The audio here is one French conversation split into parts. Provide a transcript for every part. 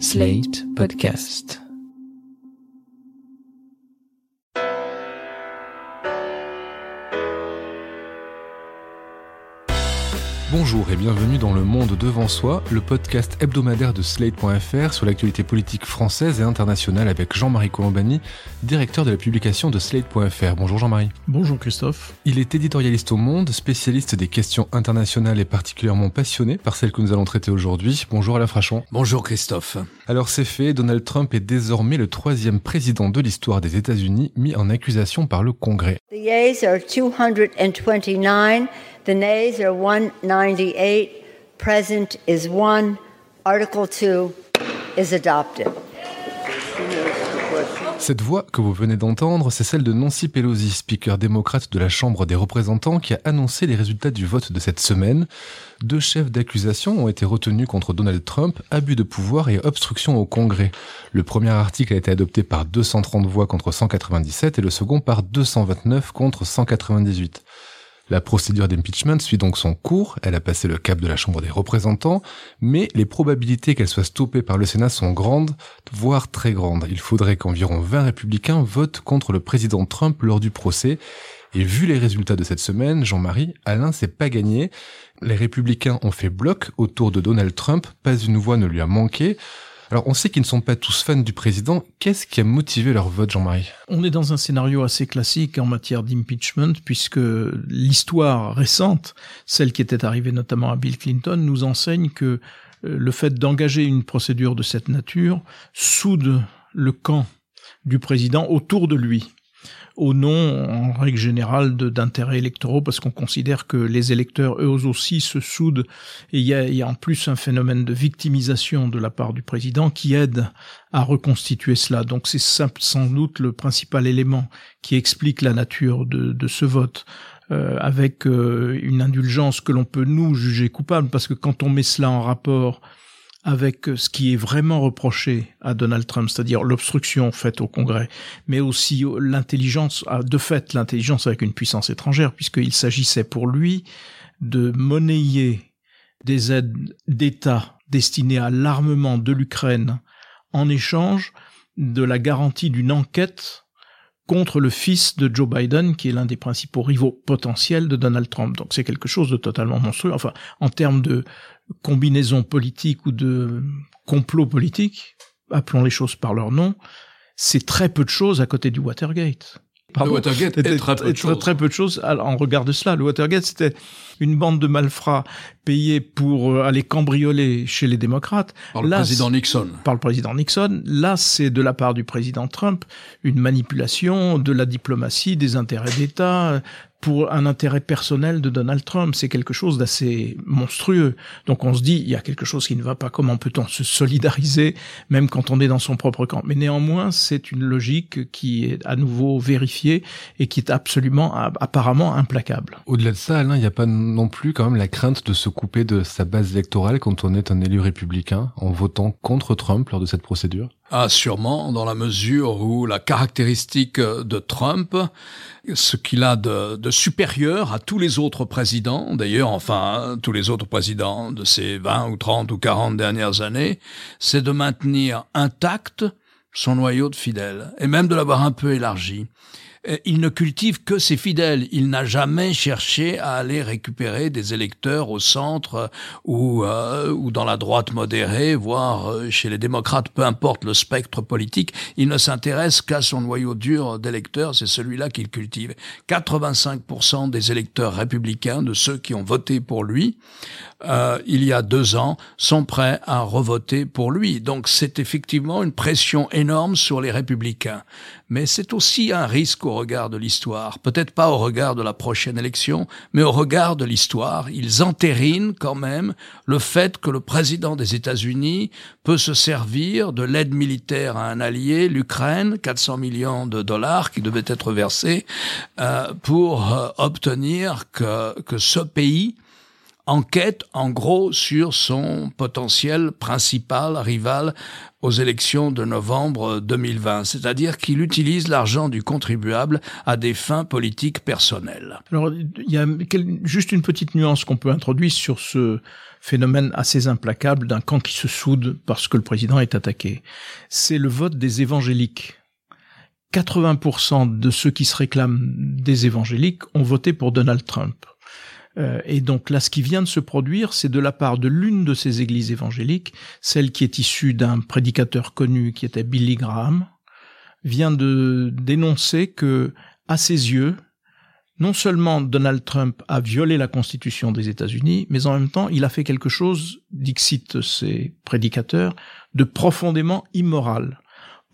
Slate Podcast. Bonjour et bienvenue dans Le Monde Devant Soi, le podcast hebdomadaire de Slate.fr sur l'actualité politique française et internationale avec Jean-Marie Colombani, directeur de la publication de Slate.fr. Bonjour Jean-Marie. Bonjour Christophe. Il est éditorialiste au Monde, spécialiste des questions internationales et particulièrement passionné par celles que nous allons traiter aujourd'hui. Bonjour Alain Frachon. Bonjour Christophe. Alors c'est fait, Donald Trump est désormais le troisième président de l'histoire des États-Unis mis en accusation par le Congrès. The yeas are 229. The nays are 198. Present is 1. Article 2 is adopted. Cette voix que vous venez d'entendre, c'est celle de Nancy Pelosi, speaker démocrate de la Chambre des représentants, qui a annoncé les résultats du vote de cette semaine. Deux chefs d'accusation ont été retenus contre Donald Trump, abus de pouvoir et obstruction au Congrès. Le premier article a été adopté par 230 voix contre 197 et le second par 229 contre 198. La procédure d'impeachment suit donc son cours, elle a passé le cap de la Chambre des représentants, mais les probabilités qu'elle soit stoppée par le Sénat sont grandes, voire très grandes. Il faudrait qu'environ 20 républicains votent contre le président Trump lors du procès, et vu les résultats de cette semaine, Jean-Marie, Alain s'est pas gagné. Les républicains ont fait bloc autour de Donald Trump, pas une voix ne lui a manqué. Alors on sait qu'ils ne sont pas tous fans du président. Qu'est-ce qui a motivé leur vote, Jean-Marie? On est dans un scénario assez classique en matière d'impeachment, puisque l'histoire récente, celle qui était arrivée notamment à Bill Clinton, nous enseigne que euh, le fait d'engager une procédure de cette nature soude le camp du président autour de lui au nom, en règle générale, d'intérêts électoraux, parce qu'on considère que les électeurs, eux aussi, se soudent. Et il y a, y en plus un phénomène de victimisation de la part du président qui aide à reconstituer cela. Donc c'est sans doute le principal élément qui explique la nature de, de ce vote. Euh, avec euh, une indulgence que l'on peut nous juger coupable, parce que quand on met cela en rapport avec ce qui est vraiment reproché à Donald Trump, c'est-à-dire l'obstruction faite au Congrès, mais aussi l'intelligence, de fait l'intelligence avec une puissance étrangère, puisqu'il s'agissait pour lui de monnayer des aides d'État destinées à l'armement de l'Ukraine en échange de la garantie d'une enquête contre le fils de Joe Biden, qui est l'un des principaux rivaux potentiels de Donald Trump. Donc c'est quelque chose de totalement monstrueux. Enfin, en termes de combinaison politique ou de complot politique, appelons les choses par leur nom, c'est très peu de choses à côté du Watergate. Pardon. Le Watergate est très peu de choses. Très peu de choses en regard de cela. Le Watergate, c'était une bande de malfrats payés pour euh, aller cambrioler chez les démocrates. Par le président Nixon. Par le président Nixon. Là, c'est de la part du président Trump une manipulation de la diplomatie, des intérêts d'État, pour un intérêt personnel de Donald Trump. C'est quelque chose d'assez monstrueux. Donc on se dit, il y a quelque chose qui ne va pas. Comment peut-on se solidariser, même quand on est dans son propre camp? Mais néanmoins, c'est une logique qui est à nouveau vérifiée et qui est absolument, apparemment, implacable. Au-delà de ça, Alain, il n'y a pas non plus quand même la crainte de se couper de sa base électorale quand on est un élu républicain en votant contre Trump lors de cette procédure? Ah, sûrement, dans la mesure où la caractéristique de Trump, ce qu'il a de, de, supérieur à tous les autres présidents, d'ailleurs, enfin, tous les autres présidents de ces 20 ou 30 ou 40 dernières années, c'est de maintenir intact son noyau de fidèles, et même de l'avoir un peu élargi. Euh, il ne cultive que ses fidèles. Il n'a jamais cherché à aller récupérer des électeurs au centre ou, euh, ou dans la droite modérée, voire euh, chez les démocrates, peu importe le spectre politique. Il ne s'intéresse qu'à son noyau dur d'électeurs, c'est celui-là qu'il cultive. 85% des électeurs républicains, de ceux qui ont voté pour lui, euh, il y a deux ans, sont prêts à revoter pour lui. Donc c'est effectivement une pression énorme sur les républicains. Mais c'est aussi un risque au regard de l'histoire. Peut-être pas au regard de la prochaine élection, mais au regard de l'histoire. Ils entérinent quand même le fait que le président des États-Unis peut se servir de l'aide militaire à un allié, l'Ukraine, 400 millions de dollars qui devaient être versés, euh, pour euh, obtenir que, que ce pays enquête en gros sur son potentiel principal rival aux élections de novembre 2020, c'est-à-dire qu'il utilise l'argent du contribuable à des fins politiques personnelles. Alors, il y a juste une petite nuance qu'on peut introduire sur ce phénomène assez implacable d'un camp qui se soude parce que le président est attaqué. C'est le vote des évangéliques. 80% de ceux qui se réclament des évangéliques ont voté pour Donald Trump. Euh, et donc là, ce qui vient de se produire, c'est de la part de l'une de ces églises évangéliques, celle qui est issue d'un prédicateur connu qui était Billy Graham, vient de dénoncer que, à ses yeux, non seulement Donald Trump a violé la Constitution des États-Unis, mais en même temps, il a fait quelque chose, dixit ses prédicateurs, de profondément immoral.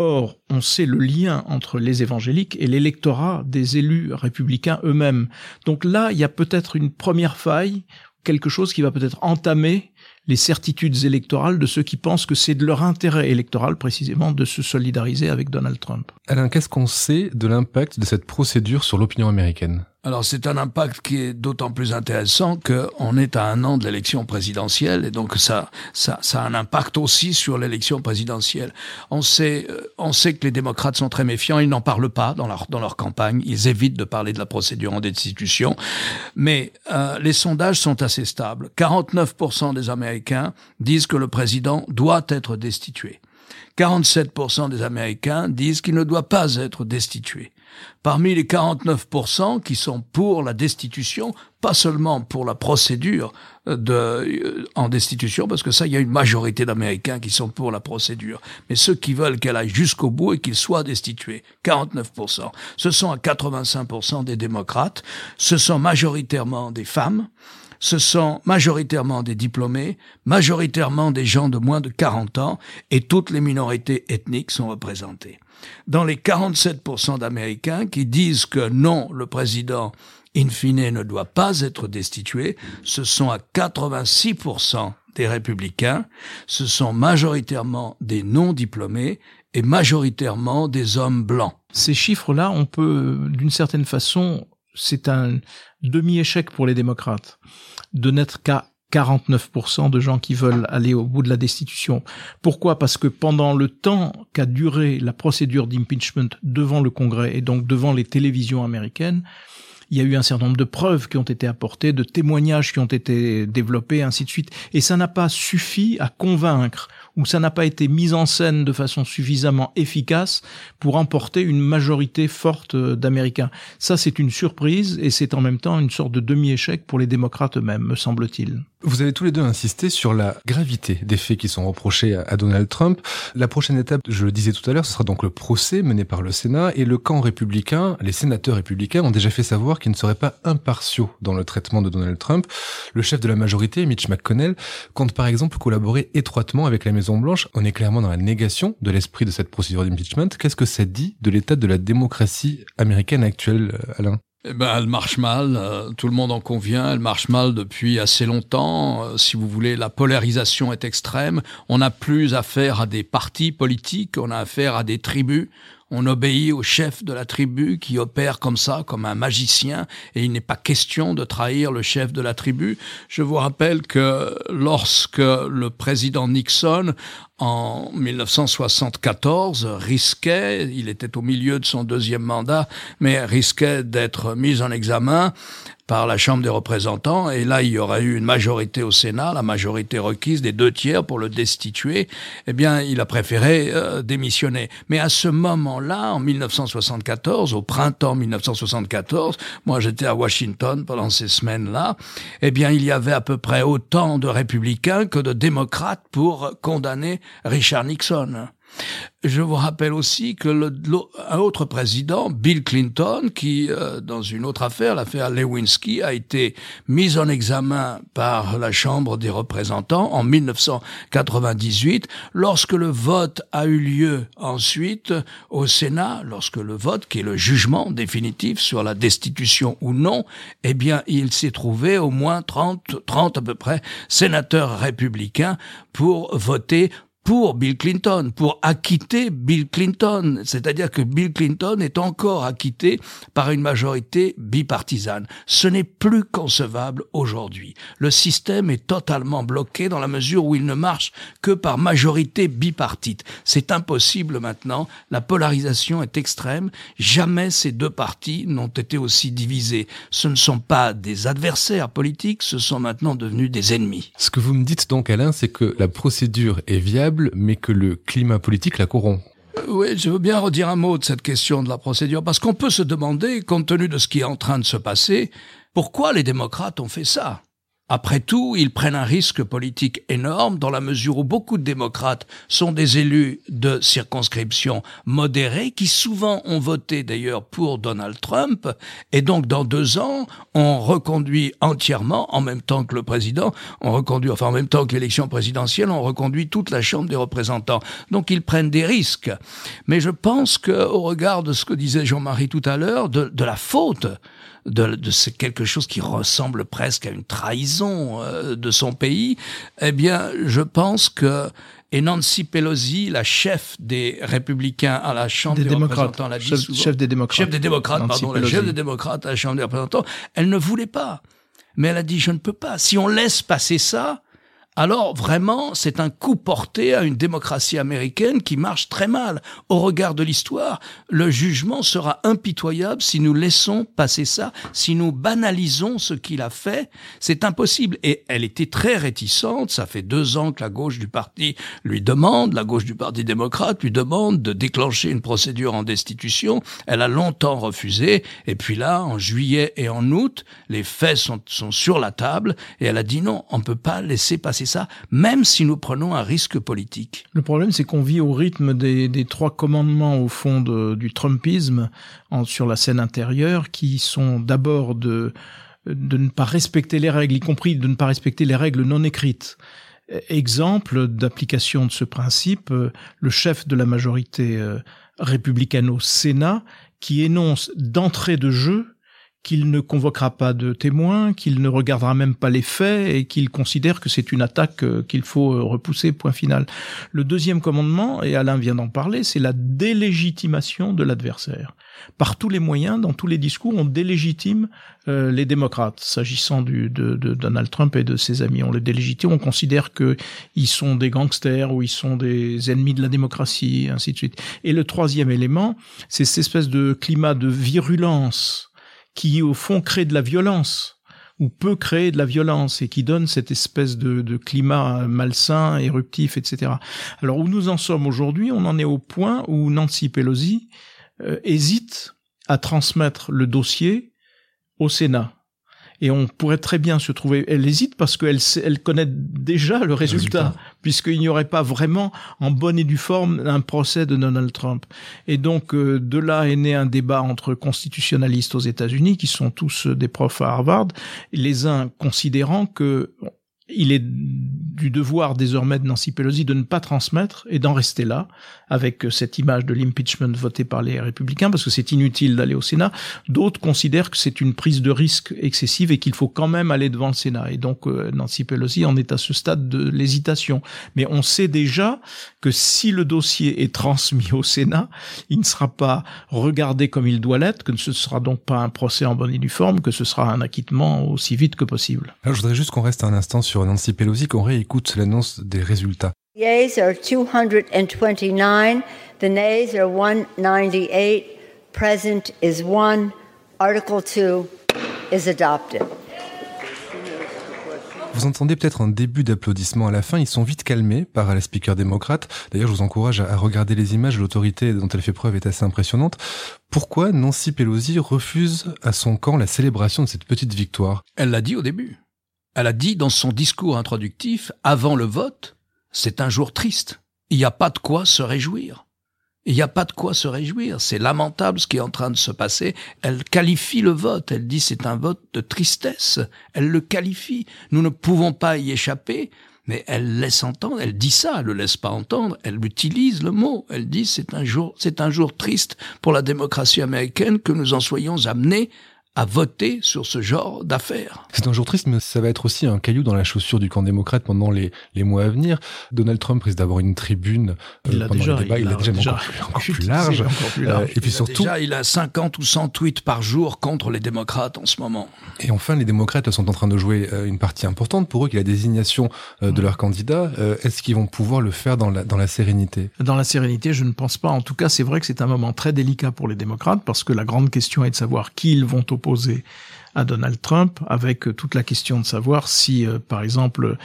Or, on sait le lien entre les évangéliques et l'électorat des élus républicains eux-mêmes. Donc là, il y a peut-être une première faille, quelque chose qui va peut-être entamer les certitudes électorales de ceux qui pensent que c'est de leur intérêt électoral précisément de se solidariser avec Donald Trump. Alain, qu'est-ce qu'on sait de l'impact de cette procédure sur l'opinion américaine? Alors c'est un impact qui est d'autant plus intéressant qu'on est à un an de l'élection présidentielle et donc ça, ça, ça a un impact aussi sur l'élection présidentielle. On sait, euh, on sait que les démocrates sont très méfiants, ils n'en parlent pas dans leur, dans leur campagne, ils évitent de parler de la procédure en destitution, mais euh, les sondages sont assez stables. 49% des Américains disent que le président doit être destitué. 47% des Américains disent qu'il ne doit pas être destitué. Parmi les 49% qui sont pour la destitution, pas seulement pour la procédure de, euh, en destitution, parce que ça, il y a une majorité d'Américains qui sont pour la procédure, mais ceux qui veulent qu'elle aille jusqu'au bout et qu'il soit destitué, 49%. Ce sont à 85% des démocrates, ce sont majoritairement des femmes, ce sont majoritairement des diplômés, majoritairement des gens de moins de 40 ans, et toutes les minorités ethniques sont représentées. Dans les 47% d'Américains qui disent que non, le président in fine ne doit pas être destitué, ce sont à 86% des républicains, ce sont majoritairement des non-diplômés et majoritairement des hommes blancs. Ces chiffres-là, on peut, d'une certaine façon, c'est un demi-échec pour les démocrates de n'être qu'à 49% de gens qui veulent aller au bout de la destitution. Pourquoi? Parce que pendant le temps qu'a duré la procédure d'impeachment devant le Congrès et donc devant les télévisions américaines, il y a eu un certain nombre de preuves qui ont été apportées, de témoignages qui ont été développés, ainsi de suite. Et ça n'a pas suffi à convaincre ou ça n'a pas été mis en scène de façon suffisamment efficace pour emporter une majorité forte d'Américains. Ça, c'est une surprise et c'est en même temps une sorte de demi-échec pour les démocrates eux-mêmes, me semble-t-il. Vous avez tous les deux insisté sur la gravité des faits qui sont reprochés à Donald Trump. La prochaine étape, je le disais tout à l'heure, ce sera donc le procès mené par le Sénat et le camp républicain, les sénateurs républicains ont déjà fait savoir qu'ils ne seraient pas impartiaux dans le traitement de Donald Trump. Le chef de la majorité, Mitch McConnell, compte par exemple collaborer étroitement avec la Maison Blanche. On est clairement dans la négation de l'esprit de cette procédure d'impeachment. Qu'est-ce que ça dit de l'état de la démocratie américaine actuelle, Alain? Eh ben, elle marche mal, euh, tout le monde en convient, elle marche mal depuis assez longtemps. Euh, si vous voulez, la polarisation est extrême. On n'a plus affaire à des partis politiques, on a affaire à des tribus. On obéit au chef de la tribu qui opère comme ça, comme un magicien, et il n'est pas question de trahir le chef de la tribu. Je vous rappelle que lorsque le président Nixon, en 1974, risquait, il était au milieu de son deuxième mandat, mais risquait d'être mis en examen par la Chambre des représentants, et là il y aurait eu une majorité au Sénat, la majorité requise des deux tiers pour le destituer, eh bien il a préféré euh, démissionner. Mais à ce moment-là, en 1974, au printemps 1974, moi j'étais à Washington pendant ces semaines-là, eh bien il y avait à peu près autant de républicains que de démocrates pour condamner Richard Nixon. Je vous rappelle aussi que un autre président, Bill Clinton, qui euh, dans une autre affaire, l'affaire Lewinsky, a été mis en examen par la Chambre des représentants en 1998, lorsque le vote a eu lieu ensuite au Sénat, lorsque le vote, qui est le jugement définitif sur la destitution ou non, eh bien, il s'est trouvé au moins 30, 30 à peu près sénateurs républicains pour voter pour Bill Clinton, pour acquitter Bill Clinton. C'est-à-dire que Bill Clinton est encore acquitté par une majorité bipartisane. Ce n'est plus concevable aujourd'hui. Le système est totalement bloqué dans la mesure où il ne marche que par majorité bipartite. C'est impossible maintenant. La polarisation est extrême. Jamais ces deux partis n'ont été aussi divisés. Ce ne sont pas des adversaires politiques, ce sont maintenant devenus des ennemis. Ce que vous me dites donc, Alain, c'est que la procédure est viable mais que le climat politique la corrompt. Euh, oui, je veux bien redire un mot de cette question de la procédure, parce qu'on peut se demander, compte tenu de ce qui est en train de se passer, pourquoi les démocrates ont fait ça après tout, ils prennent un risque politique énorme dans la mesure où beaucoup de démocrates sont des élus de circonscriptions modérées qui souvent ont voté d'ailleurs pour Donald Trump et donc dans deux ans, on reconduit entièrement, en même temps que le président, on reconduit, enfin en même temps que l'élection présidentielle, on reconduit toute la Chambre des représentants. Donc ils prennent des risques. Mais je pense qu'au regard de ce que disait Jean-Marie tout à l'heure, de, de la faute de, de quelque chose qui ressemble presque à une trahison euh, de son pays, eh bien, je pense que et Nancy Pelosi, la chef des républicains à la Chambre des, représentants, l'a chef, souvent, chef des démocrates, chef des démocrates, pardon, la chef des démocrates à la Chambre des représentants, elle ne voulait pas. Mais elle a dit, je ne peux pas. Si on laisse passer ça, alors vraiment, c'est un coup porté à une démocratie américaine qui marche très mal. Au regard de l'histoire, le jugement sera impitoyable si nous laissons passer ça, si nous banalisons ce qu'il a fait. C'est impossible. Et elle était très réticente. Ça fait deux ans que la gauche du parti lui demande, la gauche du parti démocrate lui demande de déclencher une procédure en destitution. Elle a longtemps refusé. Et puis là, en juillet et en août, les faits sont, sont sur la table. Et elle a dit non, on ne peut pas laisser passer même si nous prenons un risque politique. Le problème, c'est qu'on vit au rythme des, trois commandements au fond du Trumpisme sur la scène intérieure, qui sont d'abord de, de ne pas respecter les règles, y compris de ne pas respecter les règles non écrites. Exemple d'application de ce principe, euh, le chef de la majorité euh, républicaine au Sénat qui énonce d'entrée de jeu qu'il ne convoquera pas de témoins, qu'il ne regardera même pas les faits et qu'il considère que c'est une attaque euh, qu'il faut euh, repousser, point final. Le deuxième commandement, et Alain vient d'en parler, c'est la délégitimation de l'adversaire. Par tous les moyens, dans tous les discours, on délégitime euh, les démocrates. S'agissant de, de, Donald Trump et de ses amis, on les délégitime, on considère qu'ils sont des gangsters ou ils sont des ennemis de la démocratie, ainsi de suite. Et le troisième élément, c'est cette espèce de climat de virulence qui au fond crée de la violence ou peut créer de la violence et qui donne cette espèce de, climat malsain, éruptif, etc. Alors où nous en sommes aujourd'hui, on en est au point où Nancy Pelosi euh, hésite à transmettre le dossier au Sénat et on pourrait très bien se trouver. Elle hésite parce qu'elle elle connaît déjà le résultat, puisqu'il n'y aurait pas vraiment en bonne et due forme un procès de Donald Trump. Et donc euh, de là est né un débat entre constitutionnalistes aux États-Unis, qui sont tous des profs à Harvard, les uns considérant que il est du devoir désormais de Nancy Pelosi de ne pas transmettre et d'en rester là avec cette image de l'impeachment voté par les républicains parce que c'est inutile d'aller au Sénat. D'autres considèrent que c'est une prise de risque excessive et qu'il faut quand même aller devant le Sénat. Et donc euh, Nancy Pelosi en est à ce stade de l'hésitation. Mais on sait déjà que si le dossier est transmis au Sénat, il ne sera pas regardé comme il doit l'être, que ce ne sera donc pas un procès en bonne et due forme, que ce sera un acquittement aussi vite que possible. Je voudrais juste qu'on reste un instant sur Nancy Pelosi, qu'on réécoute l'annonce des résultats. Yeas are 229, the nays are 198, present is 1, Article 2 is adopted. Vous entendez peut-être un début d'applaudissements à la fin, ils sont vite calmés par la speaker démocrate. D'ailleurs, je vous encourage à regarder les images, l'autorité dont elle fait preuve est assez impressionnante. Pourquoi Nancy Pelosi refuse à son camp la célébration de cette petite victoire? Elle l'a dit au début. Elle a dit dans son discours introductif, avant le vote, c'est un jour triste. Il n'y a pas de quoi se réjouir. Il n'y a pas de quoi se réjouir. C'est lamentable ce qui est en train de se passer. Elle qualifie le vote. Elle dit c'est un vote de tristesse. Elle le qualifie. Nous ne pouvons pas y échapper. Mais elle laisse entendre, elle dit ça, elle le laisse pas entendre, elle utilise le mot, elle dit c'est un jour, c'est un jour triste pour la démocratie américaine que nous en soyons amenés à voter sur ce genre d'affaires. C'est un jour triste, mais ça va être aussi un caillou dans la chaussure du camp démocrate pendant les, les mois à venir. Donald Trump risque d'avoir une tribune il pendant déjà, les débats, il, il a déjà, déjà encore, plus, large. Encore plus large. Euh, et puis surtout, déjà, il a 50 ou 100 tweets par jour contre les démocrates en ce moment. Et enfin, les démocrates sont en train de jouer une partie importante pour eux, qui est la désignation de leur candidat. Est-ce qu'ils vont pouvoir le faire dans la, dans la sérénité? Dans la sérénité, je ne pense pas. En tout cas, c'est vrai que c'est un moment très délicat pour les démocrates parce que la grande question est de savoir qui ils vont opposer à Donald Trump, avec toute la question de savoir si, euh, par exemple,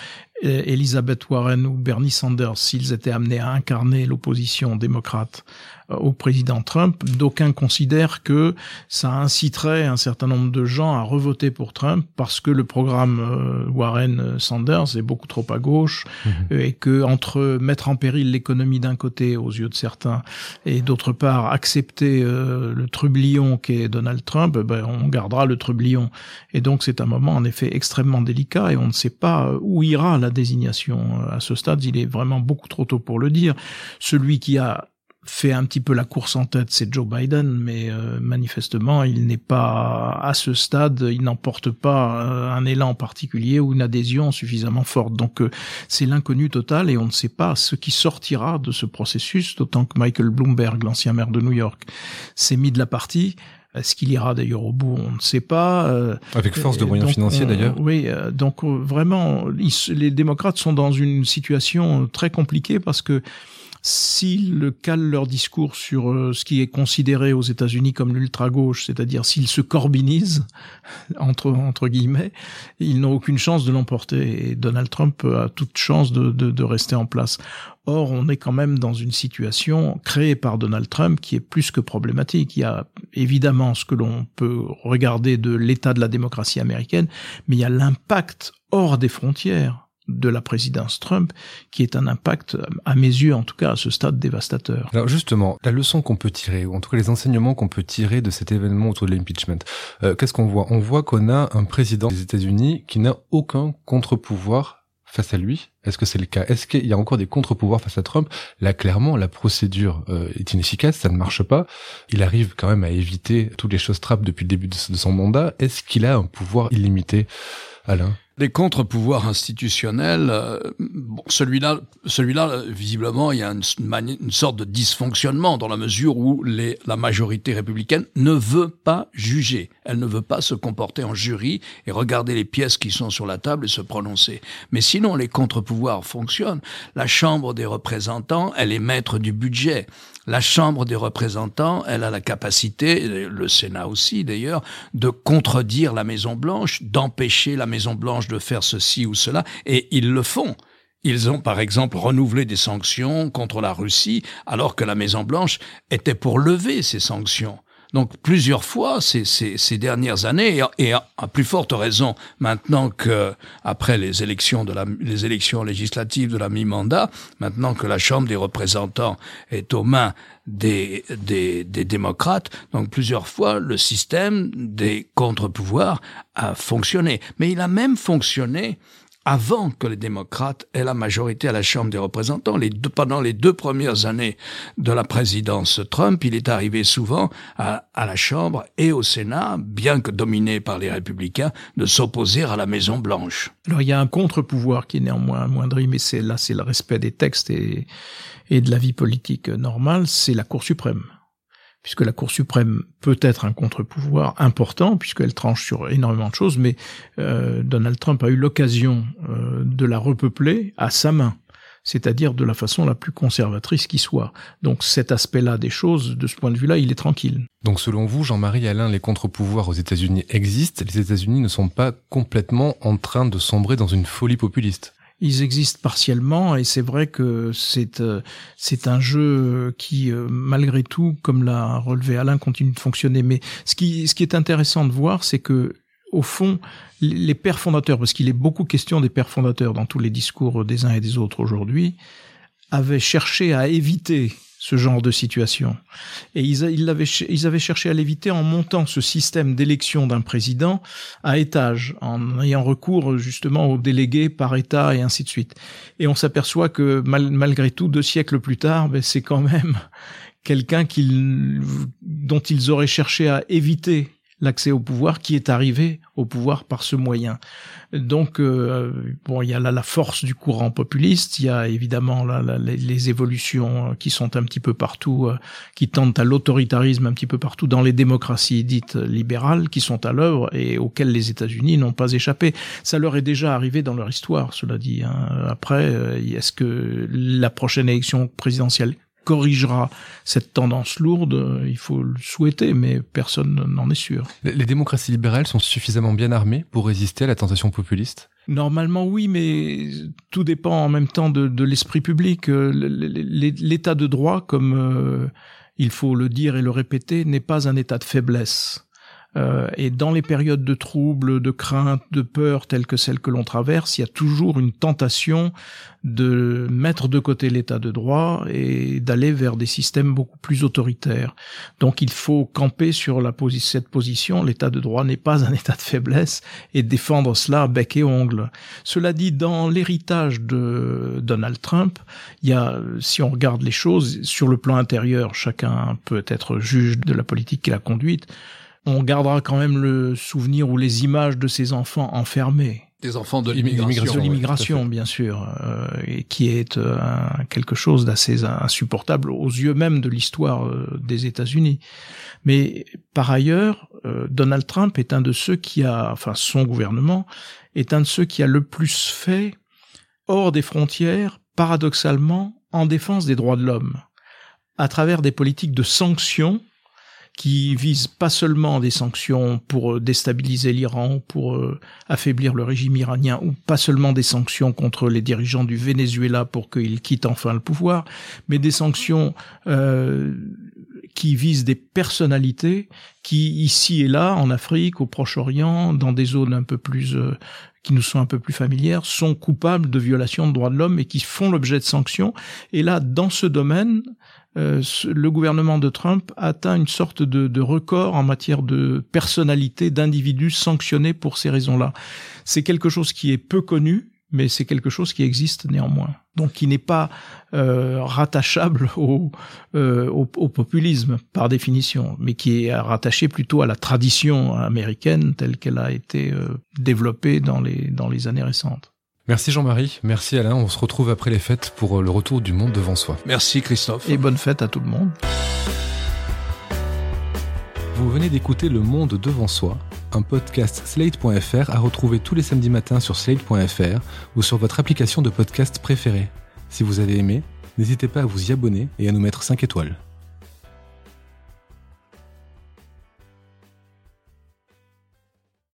Elizabeth Warren ou Bernie Sanders, s'ils étaient amenés à incarner l'opposition démocrate euh, au président Trump, d'aucuns considèrent que ça inciterait un certain nombre de gens à revoter pour Trump parce que le programme euh, Warren-Sanders est beaucoup trop à gauche mmh. et que entre mettre en péril l'économie d'un côté aux yeux de certains et d'autre part accepter euh, le trublion qu'est Donald Trump, ben, on gardera le trublion. Et donc c'est un moment en effet extrêmement délicat et on ne sait pas où ira la désignation à ce stade. Il est vraiment beaucoup trop tôt pour le dire. Celui qui a fait un petit peu la course en tête, c'est Joe Biden, mais euh, manifestement, il n'est pas à ce stade, il n'emporte pas euh, un élan particulier ou une adhésion suffisamment forte. Donc euh, c'est l'inconnu total et on ne sait pas ce qui sortira de ce processus, d'autant que Michael Bloomberg, l'ancien maire de New York, s'est mis de la partie. Est-ce qu'il ira d'ailleurs au bout On ne sait pas. Avec force de moyens financiers d'ailleurs. Oui, donc vraiment, les démocrates sont dans une situation très compliquée parce que s'ils calent leur discours sur euh, ce qui est considéré aux États-Unis comme l'ultra-gauche, c'est-à-dire s'ils se corbinisent, entre, guillemets, ils n'ont aucune chance de l'emporter. Et Donald Trump a toute chance de rester en place. Or, on est quand même dans une situation créée par Donald Trump qui est plus que problématique. Il y a évidemment ce que l'on peut regarder de l'état de la démocratie américaine, mais il y a l'impact hors des frontières de la présidence Trump, qui est un impact, à mes yeux en tout cas, à ce stade dévastateur. Alors justement, la leçon qu'on peut tirer, ou en tout cas les enseignements qu'on peut tirer de cet événement autour de l'impeachment, euh, qu'est-ce qu'on voit? On voit qu'on a un président des États-Unis qui n'a aucun contre-pouvoir face à lui Est-ce que c'est le cas? Est-ce qu'il y a encore des contre-pouvoirs face à Trump? Là, clairement, la procédure euh, est inefficace, ça ne marche pas. Il arrive quand même à éviter toutes les choses trappes depuis le début de son mandat. Est-ce qu'il a un pouvoir illimité, Alain? Les contre-pouvoirs institutionnels, euh, bon, celui-là, celui-là, visiblement, il y a une, sorte de dysfonctionnement dans la mesure où la majorité républicaine ne veut pas juger. Elle ne veut pas se comporter en jury et regarder les pièces qui sont sur la table et se prononcer. Mais sinon, les contre-pouvoirs fonctionnent. La Chambre des représentants, elle est maître du budget. La Chambre des représentants, elle a la capacité, le Sénat aussi d'ailleurs, de contredire la Maison Blanche, d'empêcher la Maison Blanche de faire ceci ou cela, et ils le font. Ils ont par exemple renouvelé des sanctions contre la Russie alors que la Maison Blanche était pour lever ces sanctions. Donc plusieurs fois ces, dernières années, et, à, plus forte raison maintenant que après les élections de la, les législatives de la mi-mandat, maintenant que la Chambre des représentants est aux mains des, des, des démocrates, donc plusieurs fois le système des contre-pouvoirs a fonctionné. Mais il a même fonctionné avant que les démocrates aient la majorité à la Chambre des représentants. Pendant les deux premières années de la présidence Trump, il est arrivé souvent à, la Chambre et au Sénat, bien que dominé par les républicains, de s'opposer à la Maison Blanche. Alors il y a un contre-pouvoir qui est néanmoins amoindri, mais c'est là c'est le respect des textes et de la vie politique normale, c'est la Cour suprême puisque la Cour suprême peut être un contre-pouvoir important, puisqu'elle tranche sur énormément de choses, mais euh, Donald Trump a eu l'occasion euh, de la repeupler à sa main, c'est-à-dire de la façon la plus conservatrice qui soit. Donc cet aspect-là des choses, de ce point de vue-là, il est tranquille. Donc selon vous, Jean-Marie Alain, les contre-pouvoirs aux États-Unis existent, les États-Unis ne sont pas complètement en train de sombrer dans une folie populiste? Ils existent partiellement et c'est vrai que c'est euh, c'est un jeu qui euh, malgré tout comme l'a relevé Alain continue de fonctionner. Mais ce qui ce qui est intéressant de voir c'est que au fond les pères fondateurs parce qu'il est beaucoup question des pères fondateurs dans tous les discours des uns et des autres aujourd'hui avaient cherché à éviter ce genre de situation. Et ils, avaient cherché à l'éviter en montant ce système d'élection d'un président à étage, en ayant recours justement aux délégués par État et ainsi de suite. Et on s'aperçoit que malgré tout, deux siècles plus tard, ben, c'est quand même quelqu'un dont ils auraient cherché à éviter l'accès au pouvoir, qui est arrivé au pouvoir par ce moyen. Donc, euh, bon, il y a là la force du courant populiste, il y a évidemment là, les, évolutions qui sont un petit peu partout, euh, qui tendent à l'autoritarisme un petit peu partout dans les démocraties dites libérales, qui sont à l'œuvre et auxquelles les États-Unis n'ont pas échappé. Ça leur est déjà arrivé dans leur histoire, cela dit. Hein. Après, euh, est-ce que la prochaine élection présidentielle corrigera cette tendance lourde, il faut le souhaiter, mais personne n'en est sûr. Les démocraties libérales sont suffisamment bien armées pour résister à la tentation populiste? Normalement oui, mais tout dépend en même temps de, l'esprit public. Euh, l'état de droit, comme euh, il faut le dire et le répéter, n'est pas un état de faiblesse. Euh, et dans les périodes de troubles, de crainte, de peur telles que celles que l'on traverse, il y a toujours une tentation de mettre de côté l'état de droit et d'aller vers des systèmes beaucoup plus autoritaires. Donc il faut camper sur la cette position. L'état de droit n'est pas un état de faiblesse et défendre cela bec et ongle. Cela dit, dans l'héritage de Donald Trump, il y a, si on regarde les choses sur le plan intérieur, chacun peut être juge de la politique qu'il a conduite on gardera quand même le souvenir ou les images de ces enfants enfermés. Des enfants de l'immigration. De l'immigration, bien sûr, euh, et qui est euh, quelque chose d'assez insupportable aux yeux même de l'histoire euh, des États-Unis. Mais par ailleurs, Donald Trump est un de ceux qui a, enfin son gouvernement, est un de ceux qui a le plus fait hors des frontières, paradoxalement, en défense des droits de l'homme, à travers des politiques de sanctions qui vise pas seulement des sanctions pour euh, déstabiliser l'Iran, pour euh, affaiblir le régime iranien, ou pas seulement des sanctions contre les dirigeants du Venezuela pour qu'ils quittent enfin le pouvoir, mais des sanctions euh, qui visent des personnalités qui, ici et là, en Afrique, au Proche-Orient, dans des zones un peu plus qui nous sont un peu plus familières, sont coupables de violations de droits de l'homme et qui font l'objet de sanctions. Et là, dans ce domaine, euh, le gouvernement de Trump atteint une sorte de, de record en matière de personnalité d'individus sanctionnés pour ces raisons-là. C'est quelque chose qui est peu connu, mais c'est quelque chose qui existe néanmoins. Donc qui n'est pas euh, rattachable au, euh, au, populisme par définition, mais qui est rattaché plutôt à la tradition américaine telle qu'elle a été euh, développée dans les, dans les années récentes. Merci Jean-Marie, merci Alain. On se retrouve après les fêtes pour euh, le retour du monde devant soi. Merci Christophe. Et bonne fête à tout le monde. Vous venez d'écouter Le Monde devant soi, un podcast slate.fr à retrouver tous les samedis matins sur slate.fr ou sur votre application de podcast préférée. Si vous avez aimé, n'hésitez pas à vous y abonner et à nous mettre 5 étoiles.